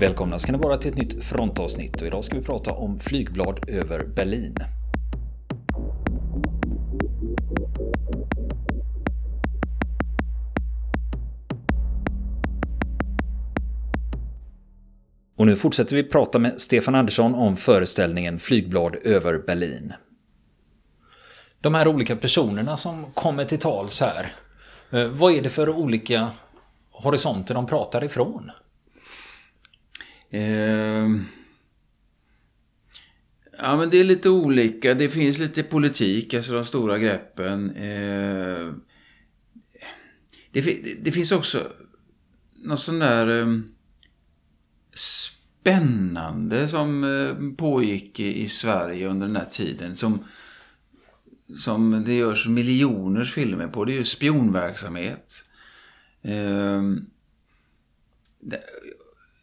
Välkomna ska ni vara till ett nytt frontavsnitt och idag ska vi prata om flygblad över Berlin. Och nu fortsätter vi prata med Stefan Andersson om föreställningen Flygblad över Berlin. De här olika personerna som kommer till tals här, eh, vad är det för olika horisonter de pratar ifrån? Eh, ja men det är lite olika. Det finns lite politik, alltså de stora greppen. Eh, det, det, finns också något sån där eh, spännande som eh, pågick i, i Sverige under den här tiden. Som, som det görs miljoners filmer på. Det är ju spionverksamhet. Eh,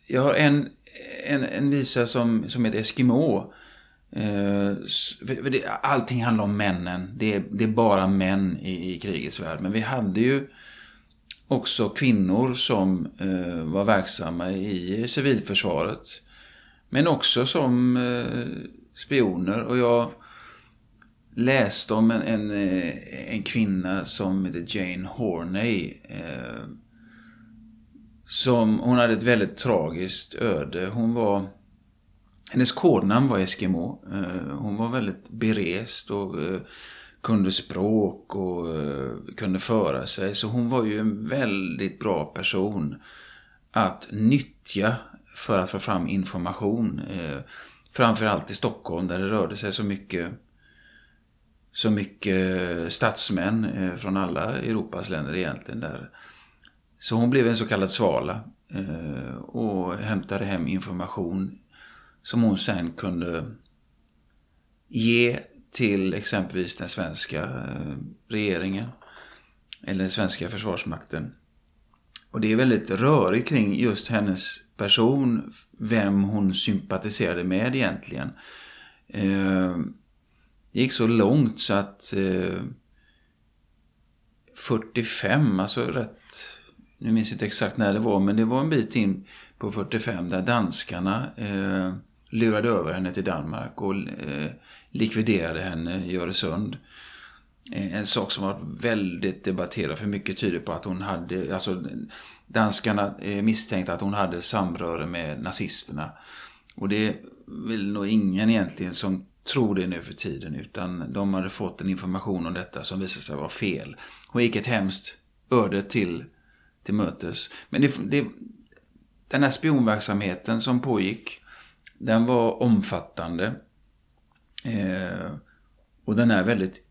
jag har en, en, en visa som, som heter Eskimo. Eh, allting handlar om männen. Det är, det är bara män i, i krigets värld. Men vi hade ju också kvinnor som eh, var verksamma i civilförsvaret. Men också som eh, spioner. Och jag läste om en, en, eh, en kvinna som heter Jane Horney. Eh, som, hon hade ett väldigt tragiskt öde. Hon var... Hennes kodnamn var Eskimo. Eh, hon var väldigt berest och eh, kunde språk och eh, kunde föra sig. Så hon var ju en väldigt bra person att nyttja för att få fram information. Framförallt i Stockholm där det rörde sig så mycket så mycket statsmän från alla Europas länder egentligen. Där så hon blev en så kallad svala eh, och hämtade hem information som hon sen kunde ge till exempelvis den svenska eh, regeringen eller den svenska försvarsmakten. Och det är väldigt rörigt kring just hennes person, vem hon sympatiserade med egentligen. Det gick så långt så att 45, alltså rätt nu minns jag inte exakt när det var, men det var en bit in på 45 där danskarna eh, lurade över henne till Danmark och eh, likviderade henne i Öresund. Eh, en sak som varit väldigt debatterad för mycket tyder på att hon hade, alltså danskarna eh, misstänkte att hon hade samröre med nazisterna. Och det är väl nog ingen egentligen som tror det nu för tiden utan de hade fått en information om detta som visade sig vara fel. Hon gick ett hemskt öde till till mötes. Men det, det, den här spionverksamheten som pågick, den var omfattande. Eh, och den är väldigt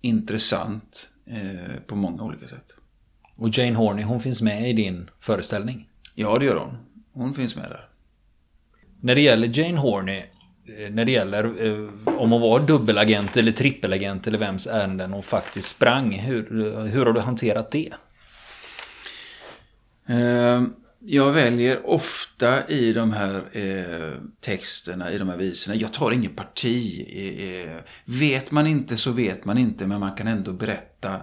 intressant eh, på många olika sätt. Och Jane Horney, hon finns med i din föreställning? Ja, det gör hon. Hon finns med där. När det gäller Jane Horney, eh, när det gäller eh, om hon var dubbelagent eller trippelagent eller vems ärenden hon faktiskt sprang, hur, hur har du hanterat det? Ehm, jag väljer ofta i de här eh, texterna, i de här visorna, jag tar ingen parti. Eh, eh. Vet man inte så vet man inte, men man kan ändå berätta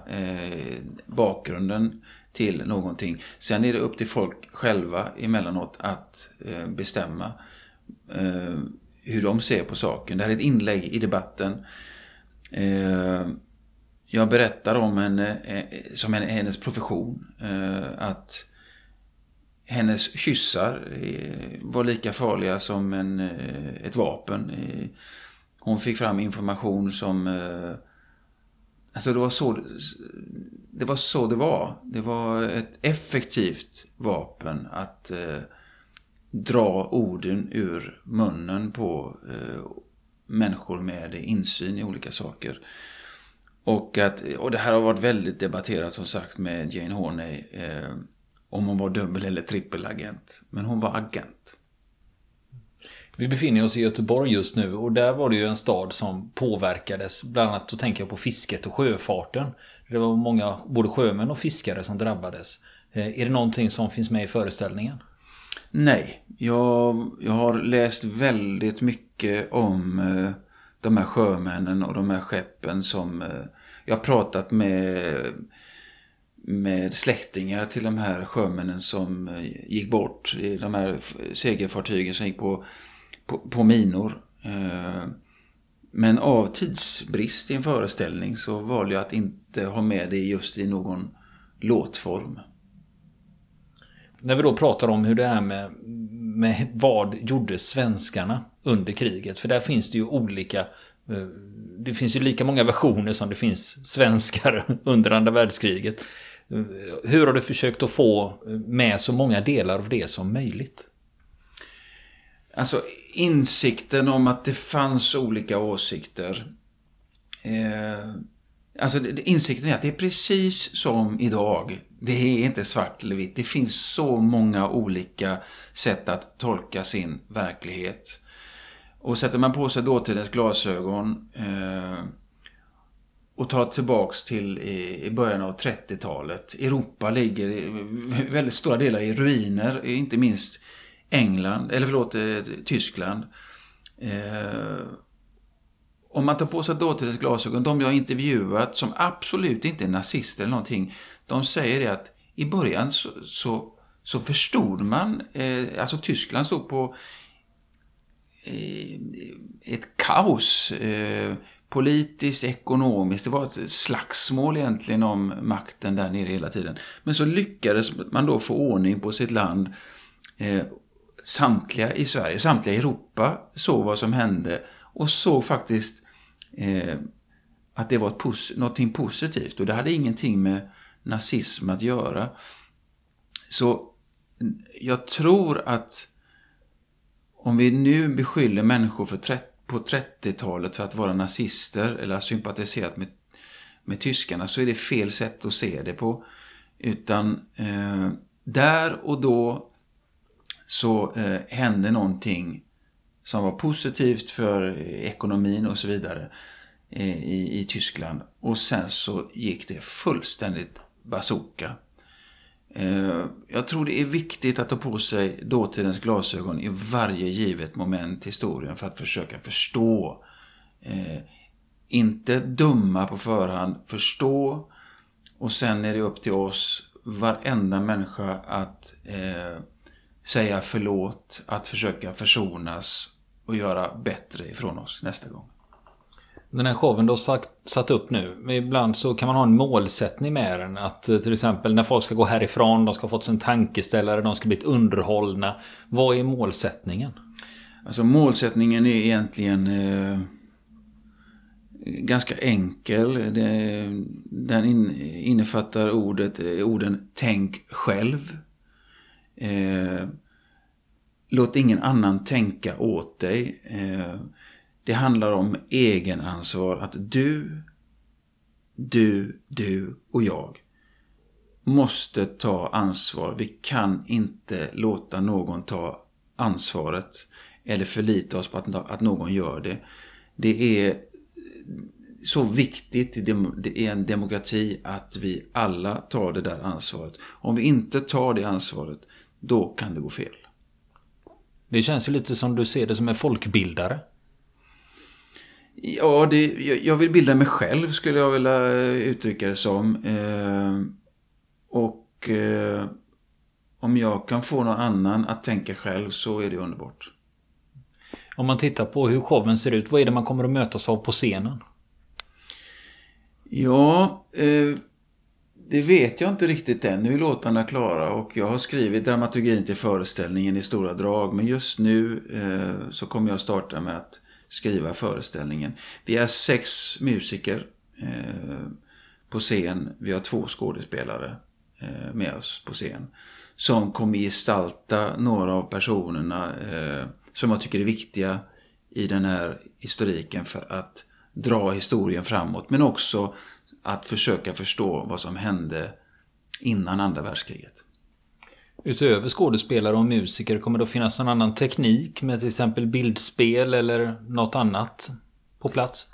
bakgrunden till någonting. Sen är det upp till folk själva emellanåt att bestämma hur de ser på saken. Det här är ett inlägg i debatten. Ehm, jag berättar om henne som hennes profession. att hennes kyssar eh, var lika farliga som en, eh, ett vapen. Eh, hon fick fram information som... Alltså det var så det var. Så det, var. det var ett effektivt vapen att eh, dra orden ur munnen på eh, människor med insyn i olika saker. Och, att, och det här har varit väldigt debatterat som sagt med Jane Horney. Eh, om hon var dubbel eller trippelagent. Men hon var agent. Vi befinner oss i Göteborg just nu och där var det ju en stad som påverkades. Bland annat då tänker jag på fisket och sjöfarten. Det var många, både sjömän och fiskare som drabbades. Eh, är det någonting som finns med i föreställningen? Nej, jag, jag har läst väldigt mycket om eh, de här sjömännen och de här skeppen som... Eh, jag har pratat med med släktingar till de här sjömännen som eh, gick bort. i De här segelfartygen som gick på, på, på minor. Eh, men av tidsbrist i en föreställning så valde jag att inte ha med det just i någon låtform. När vi då pratar om hur det är med, med vad gjorde svenskarna under kriget? För där finns det ju olika eh, det finns ju lika många versioner som det finns svenskar under andra världskriget. Hur har du försökt att få med så många delar av det som möjligt? Alltså insikten om att det fanns olika åsikter. Eh, alltså insikten är att det är precis som idag. Det är inte svart eller vitt. Det finns så många olika sätt att tolka sin verklighet. Och sätter man på sig dåtidens glasögon eh, och tar tillbaks till i, början av 30-talet. Europa ligger i väldigt stora delar i ruiner, inte minst England, eller förlåt, eh, Tyskland. Eh, om man tar på sig dåtidens glasögon, de jag intervjuat som absolut inte är nazister eller någonting, de säger det att i början så, så, så förstod man, eh, alltså Tyskland stod på eh, ett kaos. Eh, Politiskt, ekonomiskt. Det var ett slagsmål egentligen om makten där nere hela tiden. Men så lyckades man då få ordning på sitt land. Eh, samtliga i Sverige, samtliga i Europa såg vad som hände och såg faktiskt eh, att det var ett pos någonting positivt. Och det hade ingenting med nazism att göra. Så mm, jag tror att om vi nu beskyller människor för 30 på 30-talet för att vara nazister eller sympatiserat med, med tyskarna så är det fel sätt att se det på. Utan eh, där och då så eh, hände någonting som var positivt för ekonomin och så vidare eh, i, i Tyskland. Och sen så gick det fullständigt bazooka. Eh, jag tror det är viktigt att ta på sig dåtidens glasögon i varje givet moment i historien för att försöka förstå. Eh, inte dumma på förhand, förstå och sen är det upp till oss, varenda människa, att eh, säga förlåt, att försöka försonas och göra bättre ifrån oss nästa gång den här showen du har satt, satt upp nu. Ibland så kan man ha en målsättning med den. Att eh, till exempel när folk ska gå härifrån, de ska ha fått sin tankeställare, de ska bli underhållna. Vad är målsättningen? Alltså målsättningen är egentligen eh, ganska enkel. Det, den in, innefattar ordet, eh, orden tänk själv. Eh, låt ingen annan tänka åt dig. Eh, det handlar om egenansvar. Att du, du, du och jag måste ta ansvar. Vi kan inte låta någon ta ansvaret eller förlita oss på att, att någon gör det. Det är så viktigt i en demokrati att vi alla tar det där ansvaret. Om vi inte tar det ansvaret, då kan det gå fel. Det känns ju lite som du ser det som en folkbildare. Ja, det, jag vill bilda mig själv skulle jag vilja uttrycka det som. Eh, och eh, om jag kan få någon annan att tänka själv så är det underbart. Om man tittar på hur showen ser ut, vad är det man kommer att mötas av på scenen? Ja, eh, det vet jag inte riktigt än. Nu är låtarna klara och jag har skrivit dramaturgin till föreställningen i stora drag. Men just nu eh, så kommer jag starta med att skriva föreställningen. Vi är sex musiker eh, på scen. Vi har två skådespelare eh, med oss på scen. Som kommer gestalta några av personerna eh, som jag tycker är viktiga i den här historiken för att dra historien framåt. Men också att försöka förstå vad som hände innan andra världskriget. Utöver skådespelare och musiker kommer det att finnas någon annan teknik med till exempel bildspel eller något annat på plats?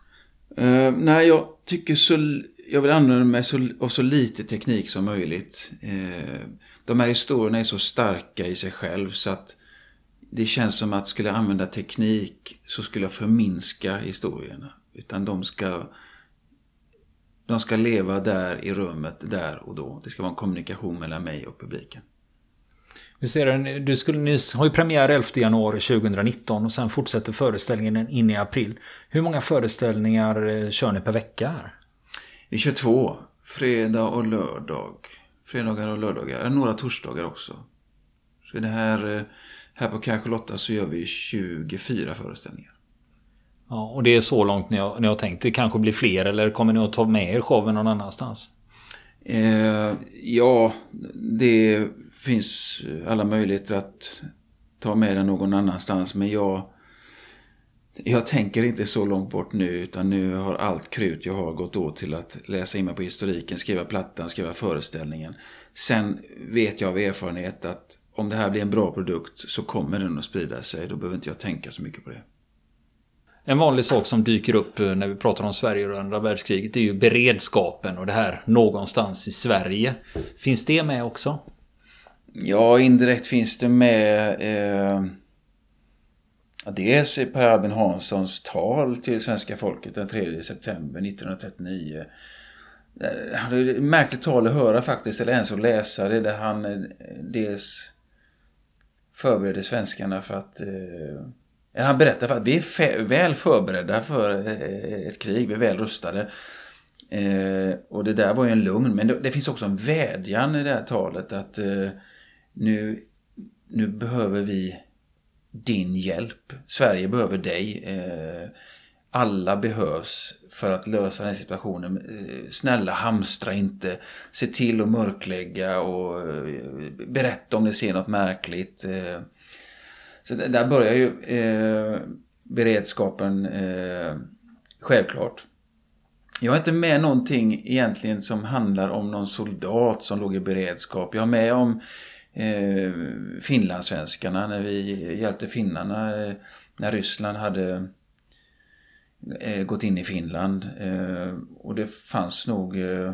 Uh, nej, jag tycker så... Jag vill använda mig så, av så lite teknik som möjligt. Uh, de här historierna är så starka i sig själv så att det känns som att skulle jag använda teknik så skulle jag förminska historierna. Utan de ska... De ska leva där i rummet, där och då. Det ska vara en kommunikation mellan mig och publiken. Vi ser, du skulle, ni har ju premiär 11 januari 2019 och sen fortsätter föreställningen in i april. Hur många föreställningar eh, kör ni per vecka här? Vi kör två. Fredag och lördag. Fredagar och lördagar. Några torsdagar också. Så det här, eh, här på Kanske så gör vi 24 föreställningar. Ja, och det är så långt ni har, ni har tänkt. Det kanske blir fler eller kommer ni att ta med er showen någon annanstans? Eh, ja, det finns eh, alla möjligheter att ta med den någon annanstans. Men jag, jag tänker inte så långt bort nu. Utan nu har allt krut jag har gått åt till att läsa in mig på historiken, skriva plattan, skriva föreställningen. Sen vet jag av erfarenhet att om det här blir en bra produkt så kommer den att sprida sig. Då behöver inte jag tänka så mycket på det. En vanlig sak som dyker upp eh, när vi pratar om Sverige och andra världskriget är ju beredskapen och det här någonstans i Sverige. Finns det med också? Ja, indirekt finns det med. Eh, dels i Per Albin Hanssons tal till svenska folket den 3 september 1939. Eh, det är ett märkligt tal att höra faktiskt, eller ens att läsa det, där han eh, dels förbereder svenskarna för att eh, han berättar för att vi är väl förberedda för eh, ett krig, vi är väl rustade. Eh, och det där var ju en lugn, men det, det, finns också en vädjan i det här talet att eh, nu, nu behöver vi din hjälp. Sverige behöver dig. Eh, alla behövs för att lösa den här situationen. Eh, snälla hamstra inte. Se till att mörklägga och eh, berätta om ni ser något märkligt. Så där börjar ju beredskapen självklart. Jag är inte med någonting egentligen som handlar om någon soldat som låg i beredskap. Jag är med om eh, finlandssvenskarna när vi hjälpte finnarna eh, när Ryssland hade eh, gått in i Finland. Eh, och det fanns nog eh,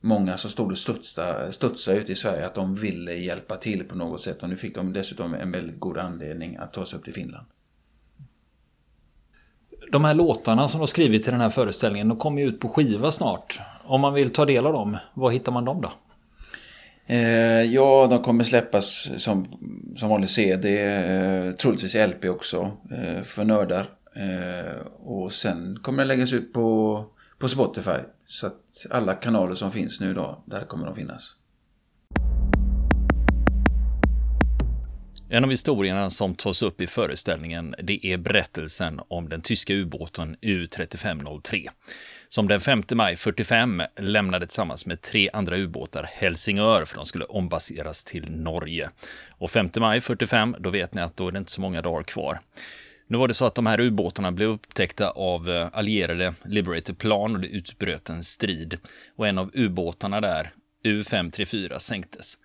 många som stod och studsade, studsade ute i Sverige att de ville hjälpa till på något sätt. Och nu fick de dessutom en väldigt god anledning att ta sig upp till Finland. De här låtarna som du har skrivit till den här föreställningen, de kommer ju ut på skiva snart. Om man vill ta del av dem, var hittar man dem då? Eh, ja, de kommer släppas som, som vanlig CD, eh, troligtvis LP också, eh, för nördar. Eh, och sen kommer det läggas ut på, på Spotify så att alla kanaler som finns nu då, där kommer de finnas. En av historierna som tas upp i föreställningen det är berättelsen om den tyska ubåten U3503 som den 5 maj 45 lämnade tillsammans med tre andra ubåtar Helsingör för de skulle ombaseras till Norge. Och 5 maj 45, då vet ni att då är det inte så många dagar kvar. Nu var det så att de här ubåtarna blev upptäckta av eh, allierade Liberator-plan och det utbröt en strid. Och en av ubåtarna där, U534, sänktes.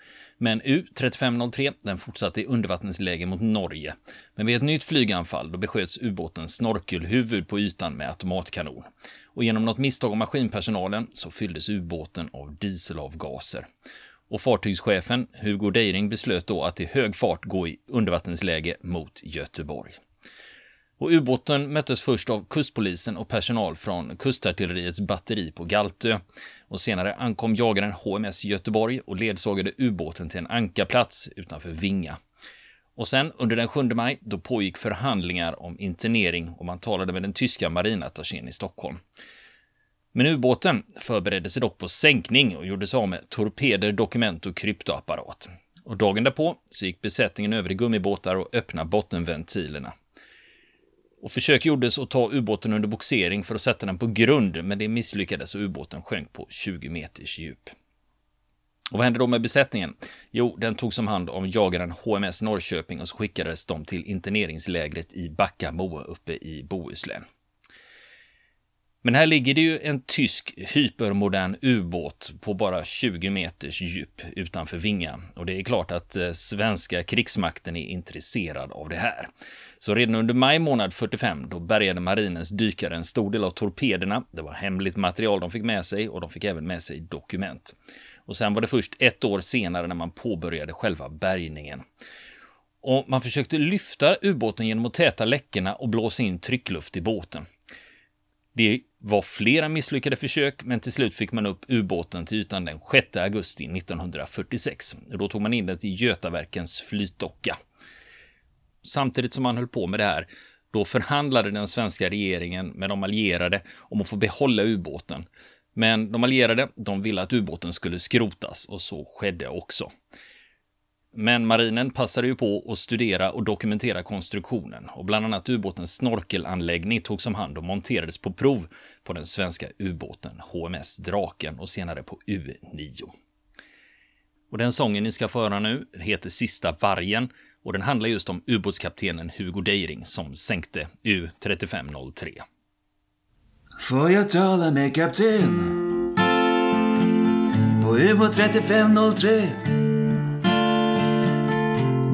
Men U3503 den fortsatte i undervattensläge mot Norge. Men vid ett nytt flyganfall då besköts ubåtens snorkelhuvud på ytan med automatkanon. Och genom något misstag av maskinpersonalen så fylldes ubåten av dieselavgaser. Och fartygschefen Hugo Deiring beslöt då att i hög fart gå i undervattensläge mot Göteborg. Och ubåten möttes först av kustpolisen och personal från kustartilleriets batteri på Galtö. Och senare ankom jagaren HMS Göteborg och ledsagade ubåten till en ankarplats utanför Vinga. Och sen under den 7 maj, då pågick förhandlingar om internering och man talade med den tyska marinattachén i Stockholm. Men ubåten förberedde sig dock på sänkning och gjorde sig av med torpeder, dokument och kryptoapparat. Och dagen därpå så gick besättningen över i gummibåtar och öppnade bottenventilerna. Och försök gjordes att ta ubåten under boxering för att sätta den på grund, men det misslyckades och ubåten sjönk på 20 meters djup. Och vad hände då med besättningen? Jo, den togs om hand av jagaren HMS Norrköping och så skickades de till interneringslägret i Backamo uppe i Bohuslän. Men här ligger det ju en tysk hypermodern ubåt på bara 20 meters djup utanför Vinga. Och det är klart att eh, svenska krigsmakten är intresserad av det här. Så redan under maj månad 45 då bärgade marinens dykare en stor del av torpederna. Det var hemligt material de fick med sig och de fick även med sig dokument. Och sen var det först ett år senare när man påbörjade själva bärgningen. Och man försökte lyfta ubåten genom att täta läckorna och blåsa in tryckluft i båten. Det var flera misslyckade försök, men till slut fick man upp ubåten till ytan den 6 augusti 1946. Då tog man in den till Götaverkens flytdocka. Samtidigt som man höll på med det här, då förhandlade den svenska regeringen med de allierade om att få behålla ubåten. Men de allierade, de ville att ubåten skulle skrotas och så skedde också. Men marinen passade ju på att studera och dokumentera konstruktionen och bland annat ubåtens snorkelanläggning togs om hand och monterades på prov på den svenska ubåten HMS Draken och senare på U9. Och den sången ni ska få höra nu heter Sista vargen och den handlar just om ubåtskaptenen Hugo Deiring som sänkte U3503. Får jag tala med kapten på ubåt 3503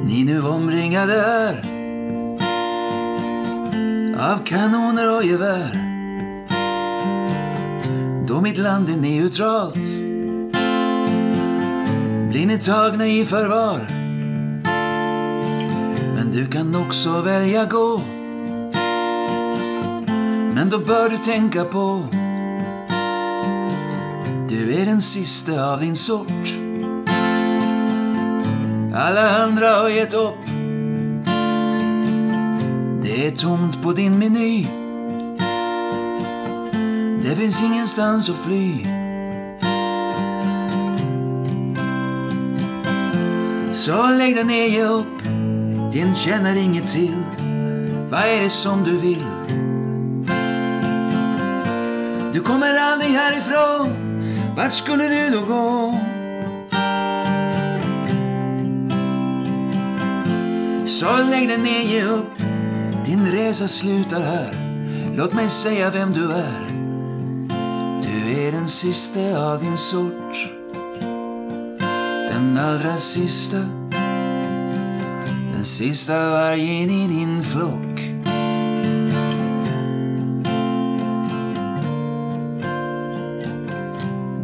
ni nu omringade är av kanoner och gevär. Då mitt land är neutralt blir ni tagna i förvar. Men du kan också välja gå. Men då bör du tänka på du är den sista av din sort. Alla andra har gett upp. Det är tomt på din meny. Det finns ingenstans att fly. Så lägg dig ner, ge upp. Din känner inget till. Vad är det som du vill? Du kommer aldrig härifrån. Vart skulle du då gå? Så lägg dig ner, ge upp. Din resa slutar här. Låt mig säga vem du är. Du är den sista av din sort. Den allra sista. Sista vargen i din flock.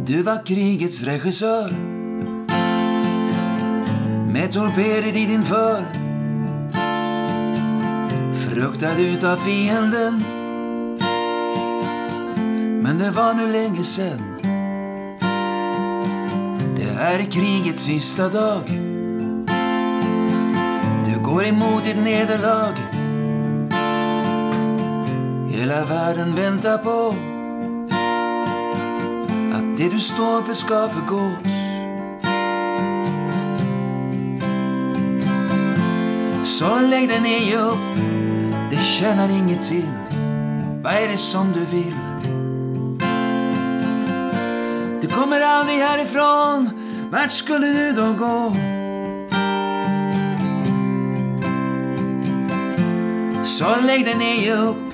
Du var krigets regissör. Med torpeder i din för fruktad utav fienden. Men det var nu länge sen. Det här är krigets sista dag. Går emot ditt nederlag. Hela världen väntar på att det du står för ska förgås. Så lägg dig ner, ge upp det tjänar inget till. Vad är det som du vill? Du kommer aldrig härifrån. Vart skulle du då gå? Så lägg dig ner, upp.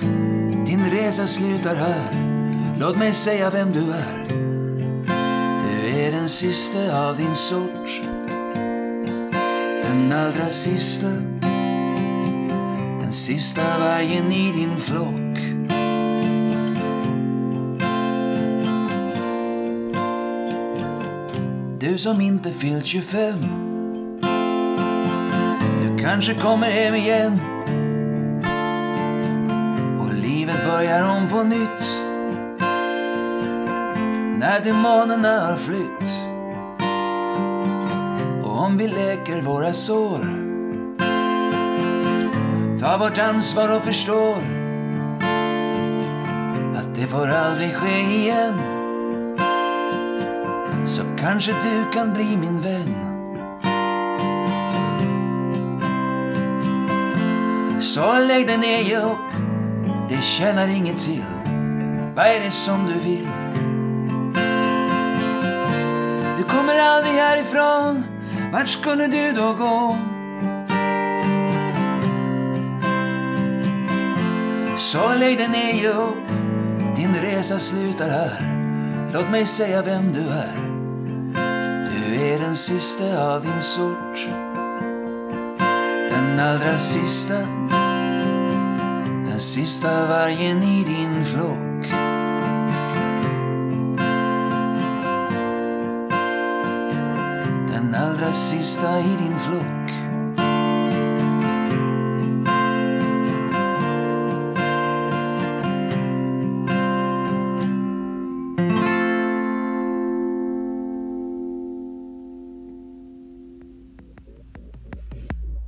Din resa slutar här. Låt mig säga vem du är. Du är den sista av din sort. Den allra sista den sista vargen i din flock. Du som inte fyllt 25. Du kanske kommer hem igen. Livet börjar om på nytt. När demonerna har flytt. Och om vi läker våra sår tar vårt ansvar och förstår att det får aldrig ske igen. Så kanske du kan bli min vän. Så lägg dig ner, ge upp. Det tjänar inget till. Vad är det som du vill? Du kommer aldrig härifrån. Vart skulle du då gå? Så lägg dig ner, ge upp. Din resa slutar här. Låt mig säga vem du är. Du är den sista av din sort. Den allra sista. Den sista vargen i din flock. Den allra sista i din flock.